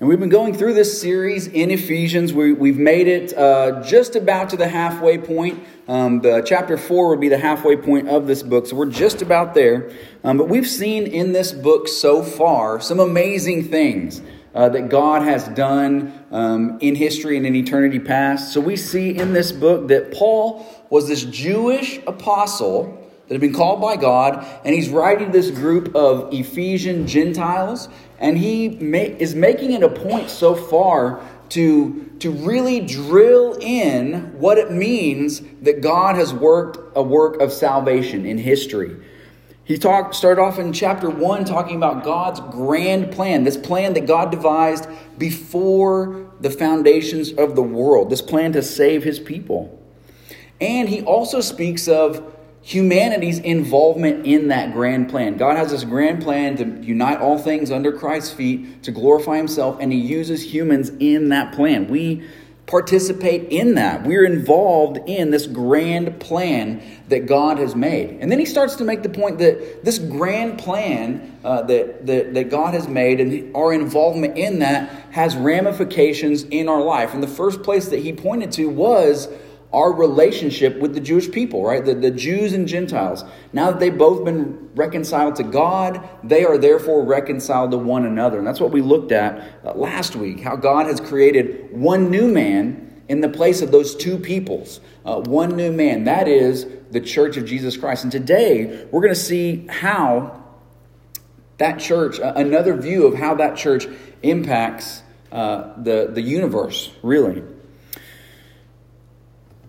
And we've been going through this series in Ephesians. We, have made it uh, just about to the halfway point. Um, the chapter four would be the halfway point of this book, so we're just about there. Um, but we've seen in this book so far some amazing things uh, that God has done um, in history and in eternity past. So we see in this book that Paul was this Jewish apostle that had been called by God, and he's writing this group of Ephesian Gentiles, and he is making it a point so far to, to really drill in what it means that God has worked a work of salvation in history. He talked, started off in chapter 1 talking about God's grand plan, this plan that God devised before the foundations of the world, this plan to save his people. And he also speaks of humanity's involvement in that grand plan. God has this grand plan to unite all things under Christ's feet, to glorify himself, and he uses humans in that plan. We participate in that. We're involved in this grand plan that God has made. And then he starts to make the point that this grand plan uh, that, that, that God has made and our involvement in that has ramifications in our life. And the first place that he pointed to was our relationship with the Jewish people, right? The, the Jews and Gentiles. Now that they've both been reconciled to God, they are therefore reconciled to one another. And that's what we looked at uh, last week how God has created one new man in the place of those two peoples. Uh, one new man. That is the church of Jesus Christ. And today, we're going to see how that church, uh, another view of how that church impacts uh, the, the universe, really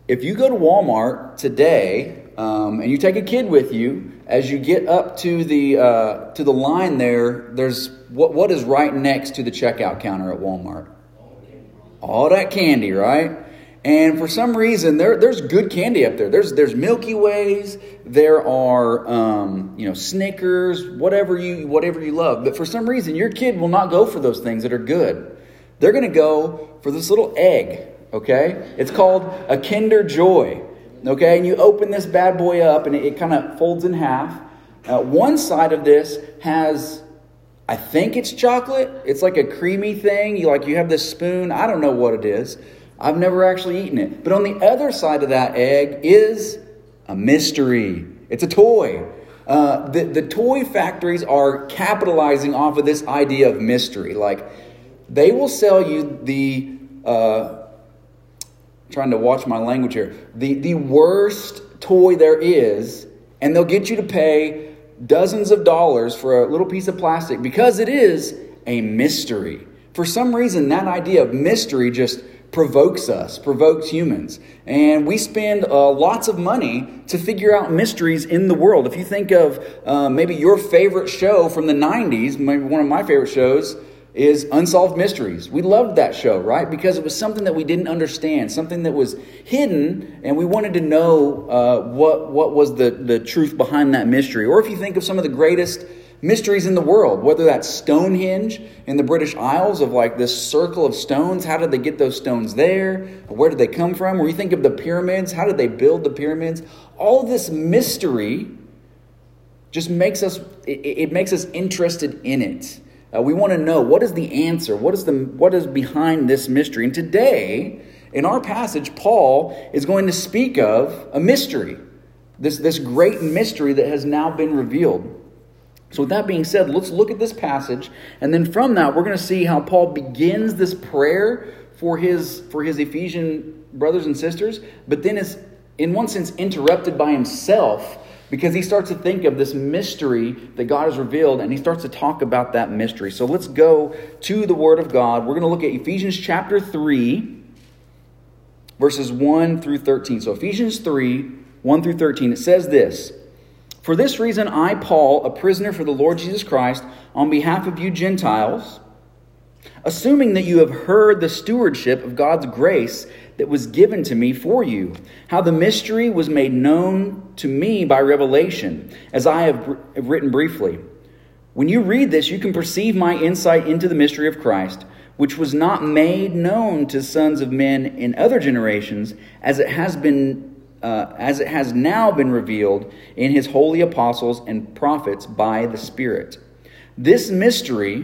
if you go to Walmart today um, and you take a kid with you, as you get up to the uh, to the line there, there's what what is right next to the checkout counter at Walmart? All that candy, right? And for some reason, there, there's good candy up there. There's there's Milky Ways, there are um, you know Snickers, whatever you whatever you love. But for some reason, your kid will not go for those things that are good. They're going to go for this little egg okay? It's called a Kinder Joy, okay? And you open this bad boy up and it, it kind of folds in half. Uh, one side of this has, I think it's chocolate. It's like a creamy thing. You like you have this spoon. I don't know what it is. I've never actually eaten it. But on the other side of that egg is a mystery. It's a toy. Uh, the, the toy factories are capitalizing off of this idea of mystery. Like, they will sell you the uh, trying to watch my language here. The, the worst toy there is, and they'll get you to pay dozens of dollars for a little piece of plastic because it is a mystery. For some reason, that idea of mystery just provokes us, provokes humans. And we spend uh, lots of money to figure out mysteries in the world. If you think of uh, maybe your favorite show from the 90s, maybe one of my favorite shows, is Unsolved Mysteries. We loved that show, right? Because it was something that we didn't understand, something that was hidden, and we wanted to know uh, what, what was the, the truth behind that mystery. Or if you think of some of the greatest mysteries in the world, whether that's Stonehenge in the British Isles, of like this circle of stones, how did they get those stones there? Where did they come from? Or you think of the pyramids, how did they build the pyramids? All this mystery just makes us, it, it makes us interested in it. Uh, we want to know what is the answer? What is, the, what is behind this mystery? And today, in our passage, Paul is going to speak of a mystery, this, this great mystery that has now been revealed. So, with that being said, let's look at this passage, and then from that, we're going to see how Paul begins this prayer for his, for his Ephesian brothers and sisters, but then is, in one sense, interrupted by himself because he starts to think of this mystery that God has revealed and he starts to talk about that mystery. So let's go to the Word of God. We're going to look at Ephesians chapter 3, verses 1 through 13. So Ephesians 3, 1 through 13, it says this For this reason, I, Paul, a prisoner for the Lord Jesus Christ, on behalf of you Gentiles, assuming that you have heard the stewardship of God's grace that was given to me for you, how the mystery was made known to me by revelation, as I have written briefly. When you read this, you can perceive my insight into the mystery of Christ, which was not made known to sons of men in other generations, as it has been. Uh, as it has now been revealed in his holy apostles and prophets by the Spirit. This mystery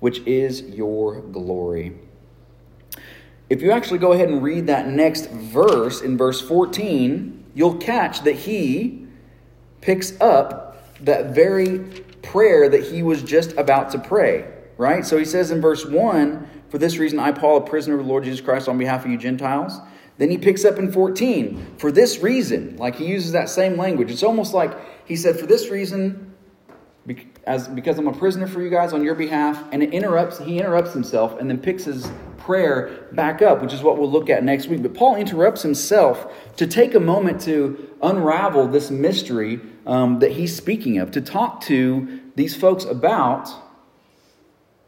which is your glory. If you actually go ahead and read that next verse in verse 14, you'll catch that he picks up that very prayer that he was just about to pray, right? So he says in verse 1, For this reason, I, Paul, a prisoner of the Lord Jesus Christ, on behalf of you Gentiles. Then he picks up in 14, For this reason, like he uses that same language. It's almost like he said, For this reason, as because I'm a prisoner for you guys on your behalf, and it interrupts. He interrupts himself and then picks his prayer back up, which is what we'll look at next week. But Paul interrupts himself to take a moment to unravel this mystery um, that he's speaking of, to talk to these folks about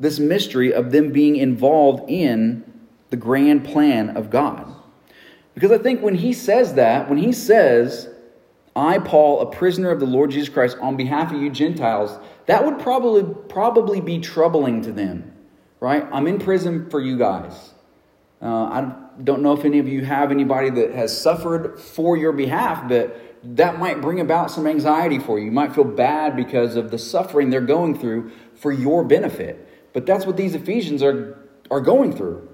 this mystery of them being involved in the grand plan of God. Because I think when he says that, when he says I, Paul, a prisoner of the Lord Jesus Christ, on behalf of you Gentiles, that would probably, probably be troubling to them, right? I'm in prison for you guys. Uh, I don't know if any of you have anybody that has suffered for your behalf, but that might bring about some anxiety for you. You might feel bad because of the suffering they're going through for your benefit. But that's what these Ephesians are, are going through.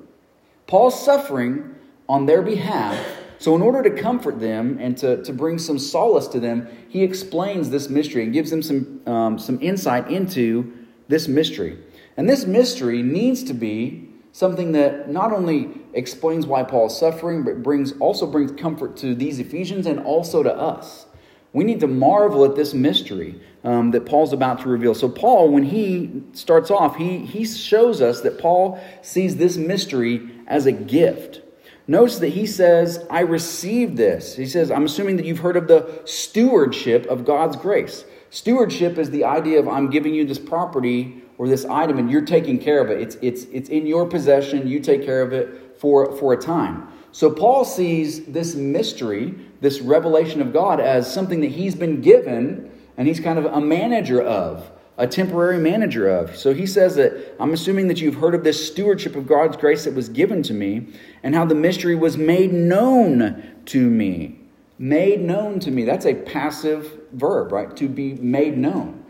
Paul's suffering on their behalf so, in order to comfort them and to, to bring some solace to them, he explains this mystery and gives them some, um, some insight into this mystery. And this mystery needs to be something that not only explains why Paul is suffering, but brings, also brings comfort to these Ephesians and also to us. We need to marvel at this mystery um, that Paul's about to reveal. So, Paul, when he starts off, he, he shows us that Paul sees this mystery as a gift. Notice that he says, I received this. He says, I'm assuming that you've heard of the stewardship of God's grace. Stewardship is the idea of I'm giving you this property or this item and you're taking care of it. It's, it's, it's in your possession, you take care of it for, for a time. So Paul sees this mystery, this revelation of God, as something that he's been given and he's kind of a manager of a temporary manager of. So he says that I'm assuming that you've heard of this stewardship of God's grace that was given to me and how the mystery was made known to me. Made known to me. That's a passive verb, right? To be made known.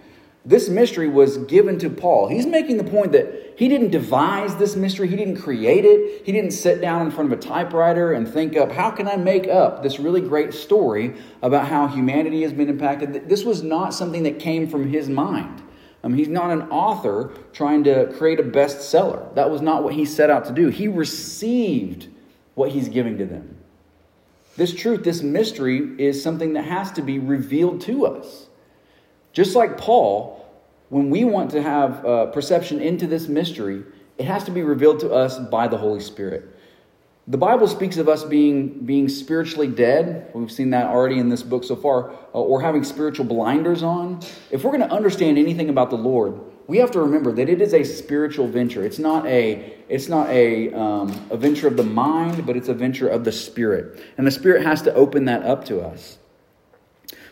This mystery was given to Paul. He's making the point that he didn't devise this mystery, he didn't create it. He didn't sit down in front of a typewriter and think up, how can I make up this really great story about how humanity has been impacted? This was not something that came from his mind. He's not an author trying to create a bestseller. That was not what he set out to do. He received what he's giving to them. This truth, this mystery, is something that has to be revealed to us. Just like Paul, when we want to have uh, perception into this mystery, it has to be revealed to us by the Holy Spirit. The Bible speaks of us being, being spiritually dead. We've seen that already in this book so far, uh, or having spiritual blinders on. If we're going to understand anything about the Lord, we have to remember that it is a spiritual venture. It's not a it's not a um, a venture of the mind, but it's a venture of the spirit, and the spirit has to open that up to us.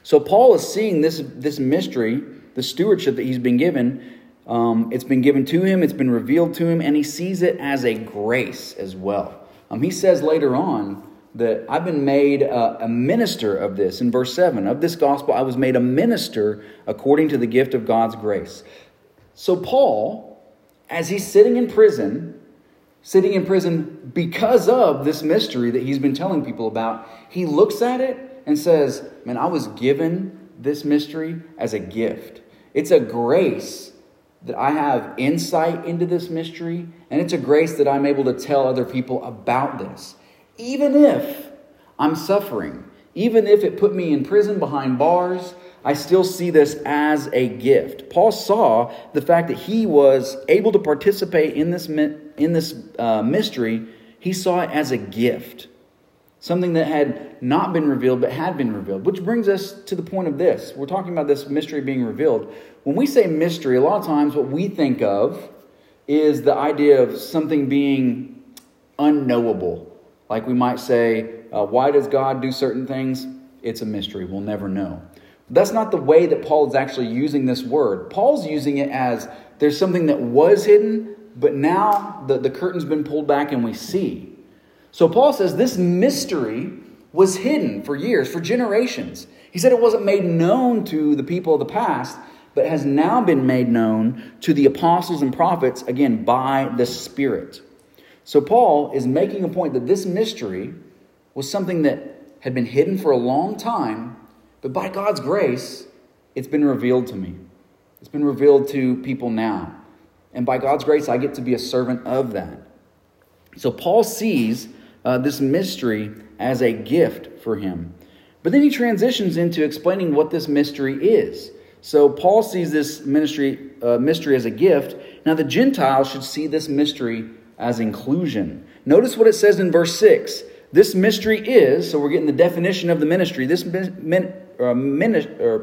So Paul is seeing this this mystery, the stewardship that he's been given. Um, it's been given to him. It's been revealed to him, and he sees it as a grace as well. Um, he says later on that I've been made a, a, minister of this. In verse 7, of this gospel, I was made a minister according to the gift of God's grace. So, Paul, as he's sitting in prison, sitting in prison because of this mystery that he's been telling people about, he looks at it and says, Man, I was given this mystery as a gift. It's a grace that I have insight into this mystery, and it's a grace that I'm able to tell other people about this. Even if I'm suffering, even if it put me in prison behind bars, I still see this as a gift. Paul saw the fact that he was able to participate in this, in this uh, mystery, he saw it as a gift. Something that had not been revealed but had been revealed. Which brings us to the point of this. We're talking about this mystery being revealed. When we say mystery, a lot of times what we think of is the idea of something being unknowable. Like we might say, uh, why does God do certain things? It's a mystery. We'll never know. That's not the way that Paul is actually using this word. Paul's using it as there's something that was hidden, but now the, the curtain's been pulled back and we see. So Paul says this mystery was hidden for years, for generations. He said it wasn't made known to the people of the past, but has now been made known to the apostles and prophets, again, by the Spirit. So Paul is making a point that this mystery was something that had been hidden for a long time, but by God's grace, it's been revealed to me. It's been revealed to people now. And by God's grace, I get to be a servant of that. So Paul sees uh, this mystery as a gift for him. But then he transitions into explaining what this mystery is. So Paul sees this ministry, uh, mystery as a gift. Now the Gentiles should see this mystery as inclusion. Notice what it says in verse 6. This mystery is, so we're getting the definition of the ministry. This min, or, min,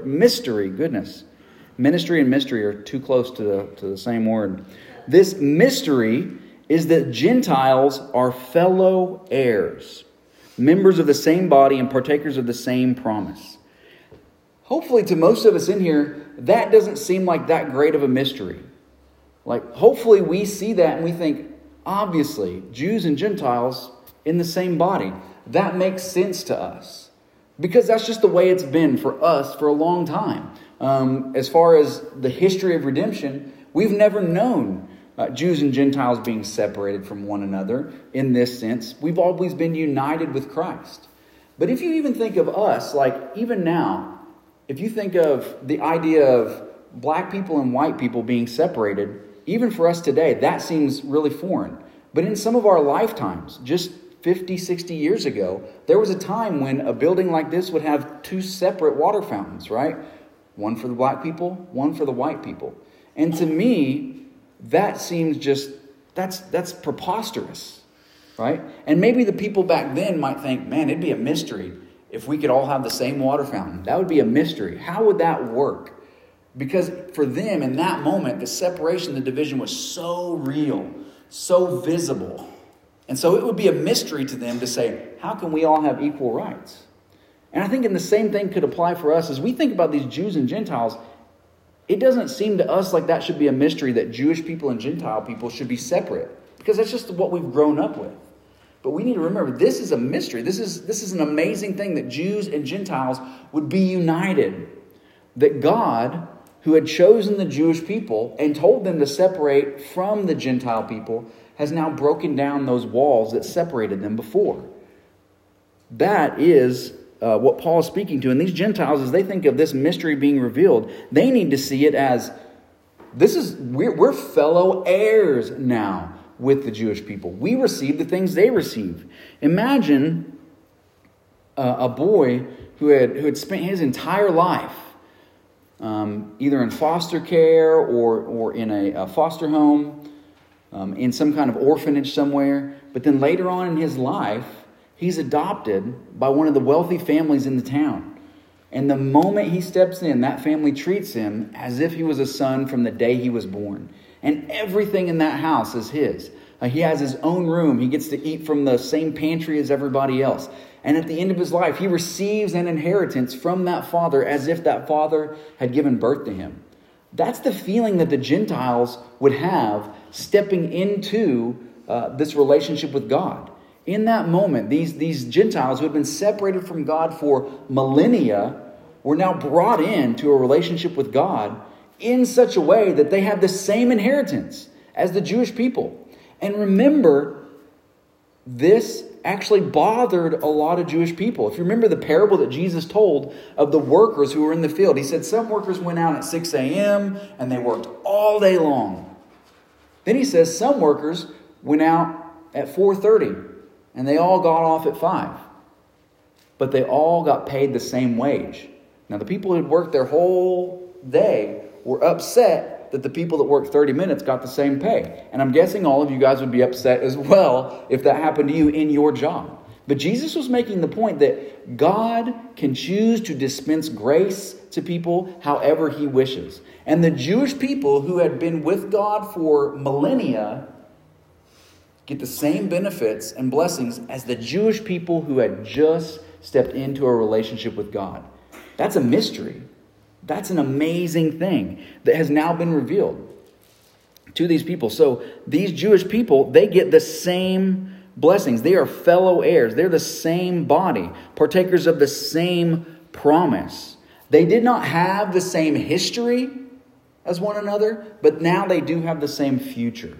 mystery, goodness. Ministry and mystery are too close to the, to the same word. This mystery is that Gentiles are fellow heirs, members of the same body and partakers of the same promise. Hopefully, to most of us in here, that doesn't seem like that great of a mystery. Like, hopefully, we see that and we think, obviously, Jews and Gentiles in the same body. That makes sense to us because that's just the way it's been for us for a long time. Um, as far as the history of redemption, we've never known uh, Jews and Gentiles being separated from one another in this sense. We've always been united with Christ. But if you even think of us, like even now, if you think of the idea of black people and white people being separated, even for us today, that seems really foreign. But in some of our lifetimes, just 50, 60 years ago, there was a time when a building like this would have two separate water fountains, right? One for the black people, one for the white people. And to me, that seems just that's that's preposterous, right? And maybe the people back then might think, man, it'd be a mystery if we could all have the same water fountain. That would be a mystery. How would that work? Because for them in that moment, the separation, the division was so real, so visible and so it would be a mystery to them to say, how can we all have equal rights? And I think in the same thing could apply for us as we think about these Jews and Gentiles. It doesn't seem to us like that should be a mystery that Jewish people and Gentile people should be separate because that's just what we've grown up with. But we need to remember this is a mystery. This is, this is an amazing thing that Jews and Gentiles would be united. That God, who had chosen the Jewish people and told them to separate from the Gentile people, has now broken down those walls that separated them before. That is uh, what Paul is speaking to. And these Gentiles, as they think of this mystery being revealed, they need to see it as this is, we're, we're fellow heirs now with the Jewish people. We receive the things they receive. Imagine uh, a boy who had, who had spent his entire life um, either in foster care or, or in a, a foster home um, in some kind of orphanage somewhere. But then later on in his life, he's adopted by one of the wealthy families in the town. And the moment he steps in, that family treats him as if he was a son from the day he was born. And everything in that house is his. Uh, he has his own room. He gets to eat from the same pantry as everybody else. And at the end of his life, he receives an inheritance from that father as if that father had given birth to him. That's the feeling that the Gentiles would have stepping into uh, this relationship with God. In that moment, these, these Gentiles who had been separated from God for millennia were now brought into a relationship with God in such a way that they have the same inheritance as the Jewish people. And remember, this actually bothered a lot of Jewish people. If you remember the parable that Jesus told of the workers who were in the field, he said some workers went out at 6 a.m. and they worked all day long. Then he says some workers went out at 4:30 and they all got off at 5. But they all got paid the same wage. Now the people who had worked their whole day were upset that the people that worked 30 minutes got the same pay. And I'm guessing all of you guys would be upset as well if that happened to you in your job. But Jesus was making the point that God can choose to dispense grace to people however he wishes. And the Jewish people who had been with God for millennia get the same benefits and blessings as the Jewish people who had just stepped into a relationship with God. That's a mystery. That's an amazing thing that has now been revealed to these people. So these Jewish people, they get the same blessings. They are fellow heirs. They're the same body, partakers of the same promise. They did not have the same history as one another, but now they do have the same future.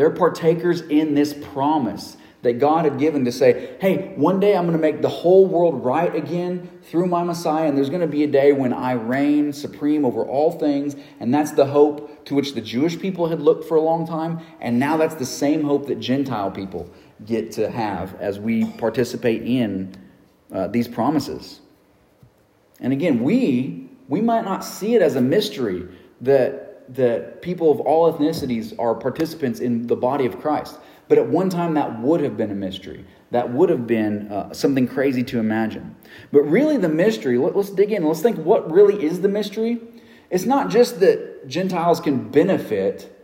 They're partakers in this promise that God had given to say, hey, one day I'm going to make the whole world right again through my Messiah, and there's going to be a day when I reign supreme over all things. And that's the hope to which the Jewish people had looked for a long time. And now that's the same hope that Gentile people get to have as we participate in uh, these promises. And again, we, we might not see it as a mystery that, that people of all ethnicities are participants in the body of Christ. But at one time, that would have been a mystery. That would have been uh, something crazy to imagine. But really, the mystery, let, us dig in. Let's think what really is the mystery. It's not just that Gentiles can benefit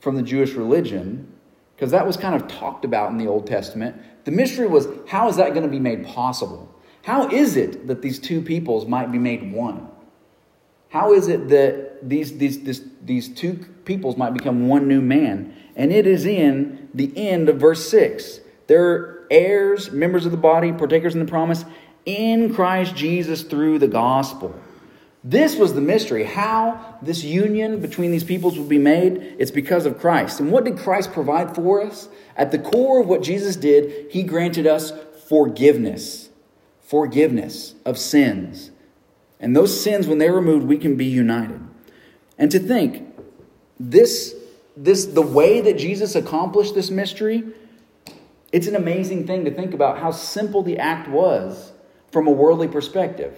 from the Jewish religion, because that was kind of talked about in the Old Testament. The mystery was how is that going to be made possible? How is it that these two peoples might be made one? How is it that these, these, this, these two peoples might become one new man? And it is in the end of verse 6. They're heirs, members of the body, partakers in the promise in Christ Jesus through the gospel. This was the mystery. How this union between these peoples would be made, it's because of Christ. And what did Christ provide for us? At the core of what Jesus did, he granted us forgiveness. Forgiveness of sins. And those sins, when they're removed, we can be united. And to think, this, this, the way that Jesus accomplished this mystery, it's an amazing thing to think about how simple the act was from a worldly perspective.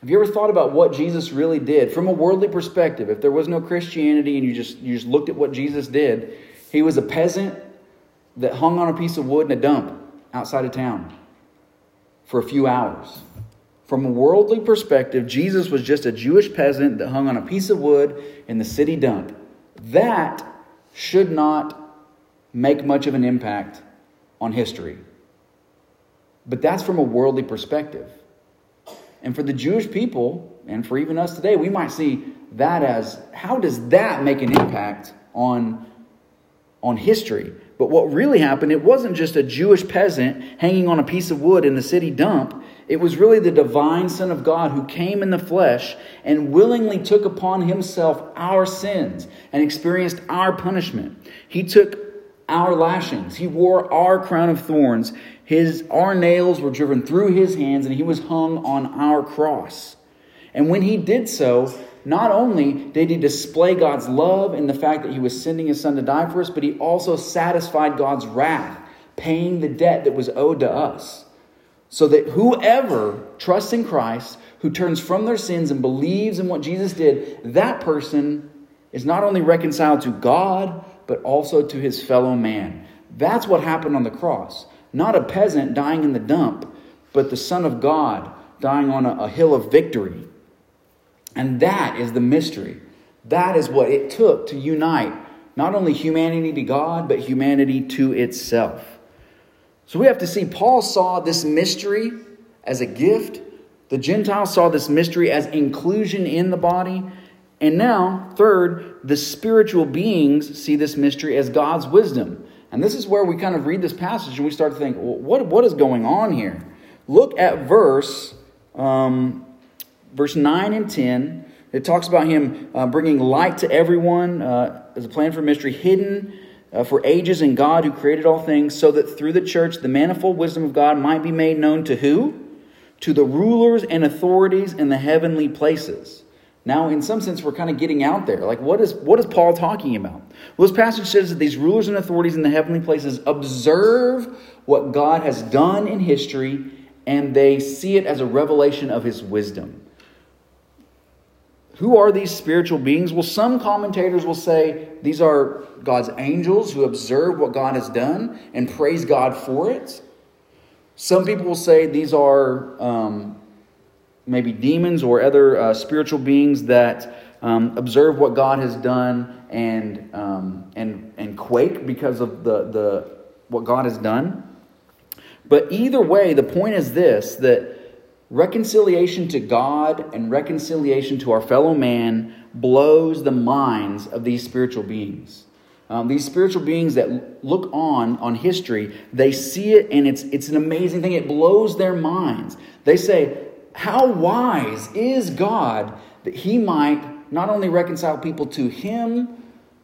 Have you ever thought about what Jesus really did from a worldly perspective? If there was no Christianity and you just you just looked at what Jesus did, he was a peasant that hung on a piece of wood in a dump outside of town for a few hours. From a worldly perspective, Jesus was just a Jewish peasant that hung on a piece of wood in the city dump. That should not make much of an impact on history. But that's from a worldly perspective. And for the Jewish people, and for even us today, we might see that as how does that make an impact on, on history? But what really happened, it wasn't just a Jewish peasant hanging on a piece of wood in the city dump. It was really the divine Son of God who came in the flesh and willingly took upon himself our sins and experienced our punishment. He took our lashings, he wore our crown of thorns. His, our nails were driven through his hands, and he was hung on our cross. And when he did so, not only did he display God's love in the fact that he was sending his son to die for us, but he also satisfied God's wrath, paying the debt that was owed to us so that whoever trusts in Christ, who turns from their sins and believes in what Jesus did, that person is not only reconciled to God, but also to his fellow man. That's what happened on the cross. Not a peasant dying in the dump, but the Son of God dying on a, a hill of victory. And that is the mystery. That is what it took to unite not only humanity to God, but humanity to itself. So we have to see Paul saw this mystery as a gift. The Gentiles saw this mystery as inclusion in the body. And now, third, the spiritual beings see this mystery as God's wisdom. And this is where we kind of read this passage and we start to think, well, what, what is going on here? Look at verse, um, verse 9 and 10. It talks about him uh, bringing light to everyone uh, as a plan for mystery hidden uh, for ages in God who created all things, so that through the church the manifold wisdom of God might be made known to who? To the rulers and authorities in the heavenly places. Now, in some sense, we're kind of getting out there. Like, what is, what is Paul talking about? Well, this passage says that these rulers and authorities in the heavenly places observe what God has done in history and they see it as a revelation of his wisdom. Who are these spiritual beings? Well, some commentators will say these are God's angels who observe what God has done and praise God for it. Some people will say these are um, maybe demons or other uh, spiritual beings that um, observe what God has done and, um, and, and quake because of the, the, what God has done. But either way, the point is this that reconciliation to God and reconciliation to our fellow man blows the minds of these spiritual beings. Um, these spiritual beings that look on on history, they see it and it's it's an amazing thing. It blows their minds. They say, "How wise is God that He might not only reconcile people to Him,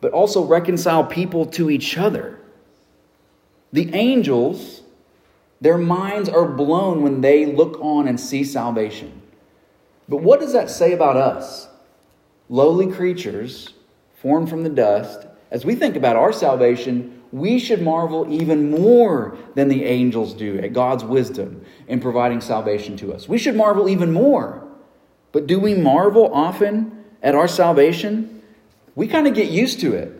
but also reconcile people to each other?" The angels their minds are blown when they look on and see salvation. But what does that say about us? Lowly creatures, formed from the dust, as we think about our salvation, we should marvel even more than the angels do at God's wisdom in providing salvation to us. We should marvel even more. But do we marvel often at our salvation? We kind of get used to it.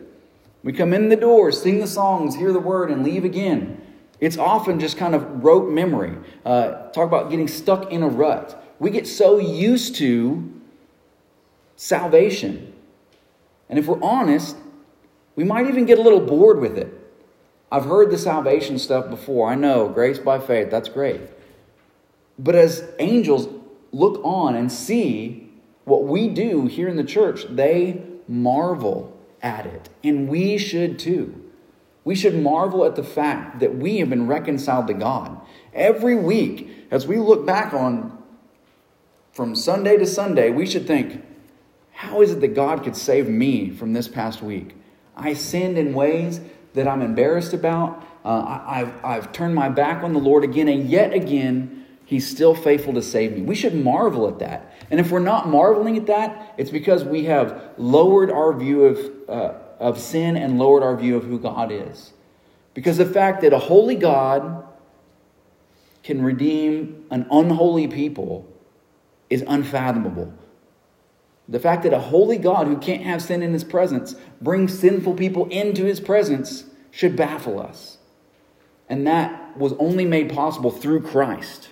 We come in the door, sing the songs, hear the word, and leave again. It's often just kind of rote memory. Uh, talk about getting stuck in a rut. We get so used to salvation. And if we're honest, we might even get a little bored with it. I've heard the salvation stuff before. I know, grace by faith, that's great. But as angels look on and see what we do here in the church, they marvel at it. And we should too. We should marvel at the fact that we have been reconciled to God. Every week, as we look back on from Sunday to Sunday, we should think, how is it that God could save me from this past week? I sinned in ways that I'm embarrassed about. Uh, I, have I've turned my back on the Lord again, and yet again, He's still faithful to save me. We should marvel at that. And if we're not marveling at that, it's because we have lowered our view of. Uh, of sin and lowered our view of who God is. Because the fact that a holy God can redeem an unholy people is unfathomable. The fact that a holy God who can't have sin in his presence brings sinful people into his presence should baffle us. And that was only made possible through Christ.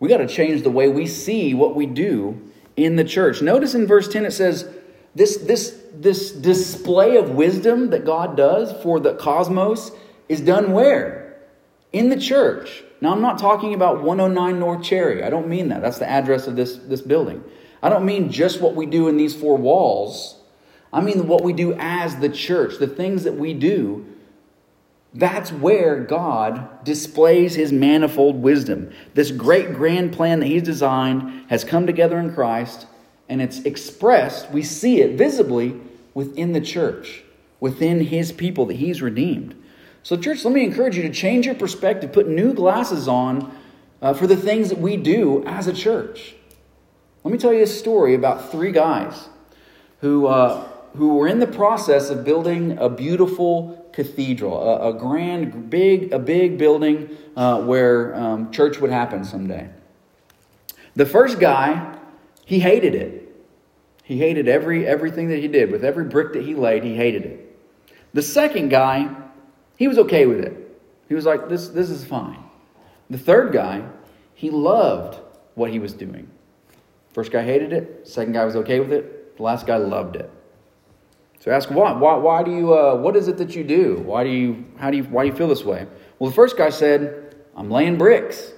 We got to change the way we see what we do in the church. Notice in verse 10 it says, this, this, this display of wisdom that God does for the cosmos is done where? In the church. Now, I'm not talking about 109 North Cherry. I don't mean that. That's the address of this, this building. I don't mean just what we do in these four walls. I mean what we do as the church, the things that we do. That's where God displays his manifold wisdom. This great grand plan that he's designed has come together in Christ and it's expressed, we see it visibly within the church, within his people that he's redeemed. So, church, let me encourage you to change your perspective, put new glasses on uh, for the things that we do as a church. Let me tell you a story about three guys who, uh, who were in the process of building a beautiful cathedral, a, a grand, big, a big building uh, where um, church would happen someday. The first guy he hated it. He hated every everything that he did. With every brick that he laid, he hated it. The second guy, he was okay with it. He was like, this, this is fine. The third guy, he loved what he was doing. First guy hated it. Second guy was okay with it. The last guy loved it. So ask why? Why, why do you? Uh, what is it that you do? Why do you? How do you? Why do you feel this way? Well, the first guy said, "I'm laying bricks."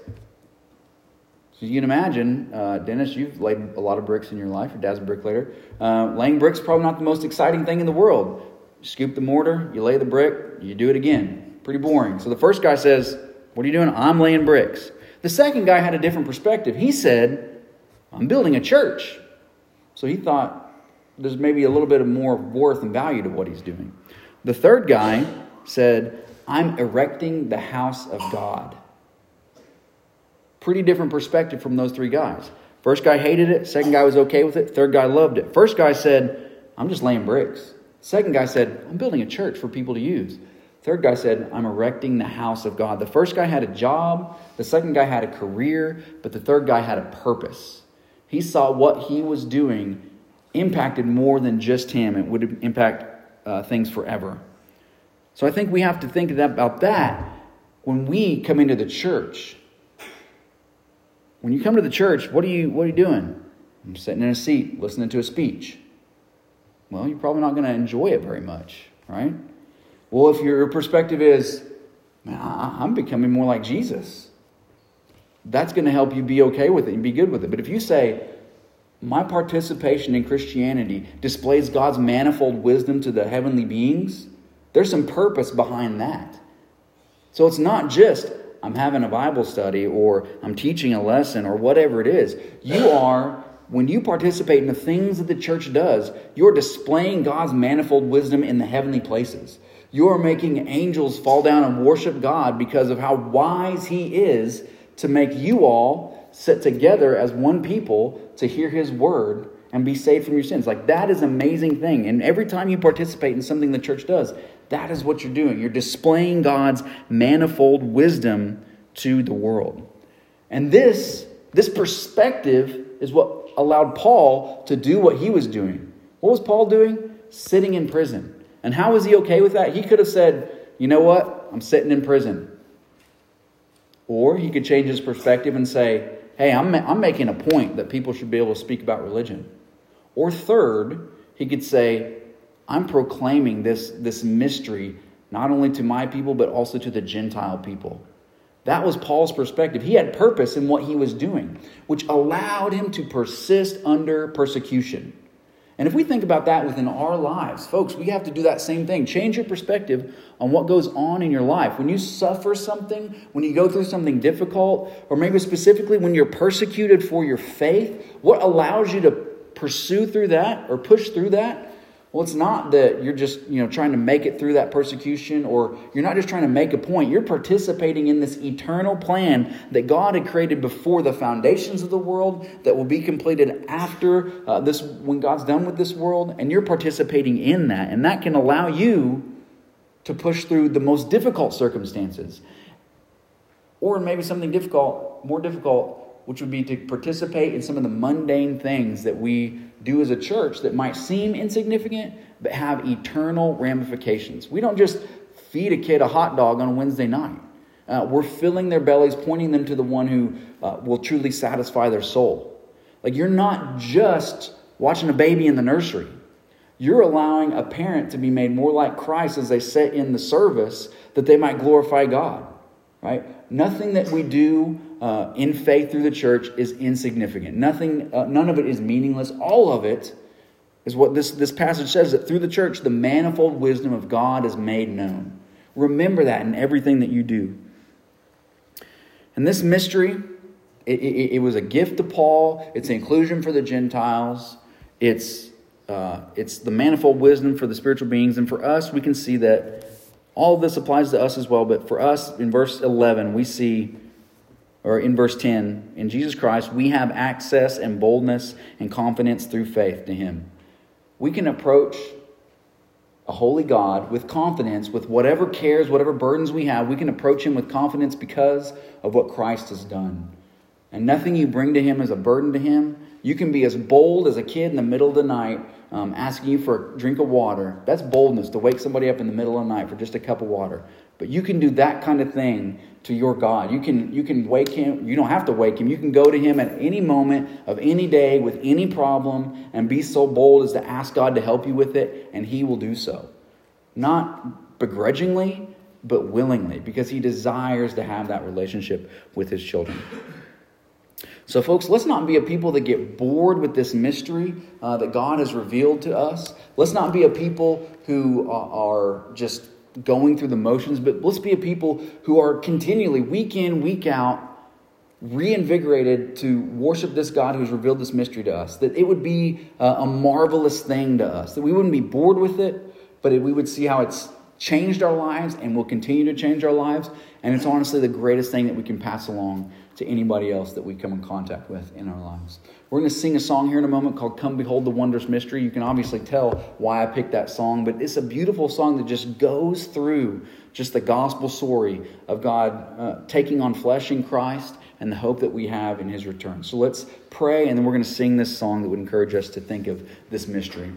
So you can imagine, uh, Dennis, you've laid a lot of bricks in your life. Your dad's a bricklayer. Uh, laying bricks probably not the most exciting thing in the world. You scoop the mortar, you lay the brick, you do it again. Pretty boring. So the first guy says, What are you doing? I'm laying bricks. The second guy had a different perspective. He said, I'm building a church. So he thought, there's maybe a little bit of more worth and value to what he's doing. The third guy said, I'm erecting the house of God. Pretty different perspective from those three guys. First guy hated it, second guy was okay with it, third guy loved it. First guy said, I'm just laying bricks. Second guy said, I'm building a church for people to use. Third guy said, I'm erecting the house of God. The first guy had a job, the second guy had a career, but the third guy had a purpose. He saw what he was doing impacted more than just him, it would impact uh, things forever. So I think we have to think about that when we come into the church. When you come to the church, what are you, what are you doing? I'm sitting in a seat listening to a speech. Well, you're probably not going to enjoy it very much, right? Well, if your perspective is, man, I'm becoming more like Jesus, that's going to help you be okay with it and be good with it. But if you say, my participation in Christianity displays God's manifold wisdom to the heavenly beings, there's some purpose behind that. So it's not just, I'm having a Bible study or I'm teaching a lesson or whatever it is. You are, when you participate in the things that the church does, you're displaying God's manifold wisdom in the heavenly places. You are making angels fall down and worship God because of how wise He is to make you all sit together as one people to hear His word and be saved from your sins. Like that is an amazing thing. And every time you participate in something the church does, that is what you're doing. You're displaying God's manifold wisdom to the world. And this, this perspective is what allowed Paul to do what he was doing. What was Paul doing? Sitting in prison. And how was he okay with that? He could have said, you know what? I'm sitting in prison. Or he could change his perspective and say, hey, I'm, I'm making a point that people should be able to speak about religion. Or third, he could say, I'm proclaiming this, this mystery not only to my people, but also to the Gentile people. That was Paul's perspective. He had purpose in what he was doing, which allowed him to persist under persecution. And if we think about that within our lives, folks, we have to do that same thing. Change your perspective on what goes on in your life. When you suffer something, when you go through something difficult, or maybe specifically when you're persecuted for your faith, what allows you to pursue through that or push through that well, it's not that you're just, you know, trying to make it through that persecution or you're not just trying to make a point. You're participating in this eternal plan that God had created before the foundations of the world that will be completed after uh, this when God's done with this world and you're participating in that and that can allow you to push through the most difficult circumstances. Or maybe something difficult, more difficult, which would be to participate in some of the mundane things that we do as a church that might seem insignificant but have eternal ramifications. We don't just feed a kid a hot dog on a Wednesday night. Uh, we're filling their bellies, pointing them to the one who uh, will truly satisfy their soul. Like you're not just watching a baby in the nursery. You're allowing a parent to be made more like Christ as they sit in the service that they might glorify God. Right? Nothing that we do uh, in faith through the church is insignificant. Nothing, uh, none of it is meaningless. All of it is what this, this passage says that through the church, the manifold wisdom of God is made known. Remember that in everything that you do. And this mystery, it, it, it was a gift to Paul, it's inclusion for the Gentiles, it's, uh, it's the manifold wisdom for the spiritual beings. And for us, we can see that all this applies to us as well. But for us, in verse 11, we see or in verse 10, in Jesus Christ, we have access and boldness and confidence through faith to Him. We can approach a holy God with confidence, with whatever cares, whatever burdens we have, we can approach Him with confidence because of what Christ has done. And nothing you bring to Him is a burden to Him. You can be as bold as a kid in the middle of the night um, asking you for a drink of water. That's boldness to wake somebody up in the middle of the night for just a cup of water. But you can do that kind of thing to your God. You can, you can wake him. You don't have to wake him. You can go to him at any moment of any day with any problem and be so bold as to ask God to help you with it, and he will do so. Not begrudgingly, but willingly, because he desires to have that relationship with his children. So, folks, let's not be a people that get bored with this mystery uh, that God has revealed to us. Let's not be a people who are just going through the motions, but let's be a people who are continually, week in, week out, reinvigorated to worship this God who's revealed this mystery to us, that it would be uh, a marvelous thing to us, that we wouldn't be bored with it, but we would see how it's changed our lives and will continue to change our lives. And it's honestly the greatest thing that we can pass along to anybody else that we come in contact with in our lives. We're going to sing a song here in a moment called Come Behold the Wondrous Mystery. You can obviously tell why I picked that song, but it's a beautiful song that just goes through just the gospel story of God uh, taking on flesh in Christ and the hope that we have in his return. So let's pray, and then we're going to sing this song that would encourage us to think of this mystery.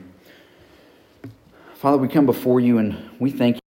Father, we come before you and we thank you.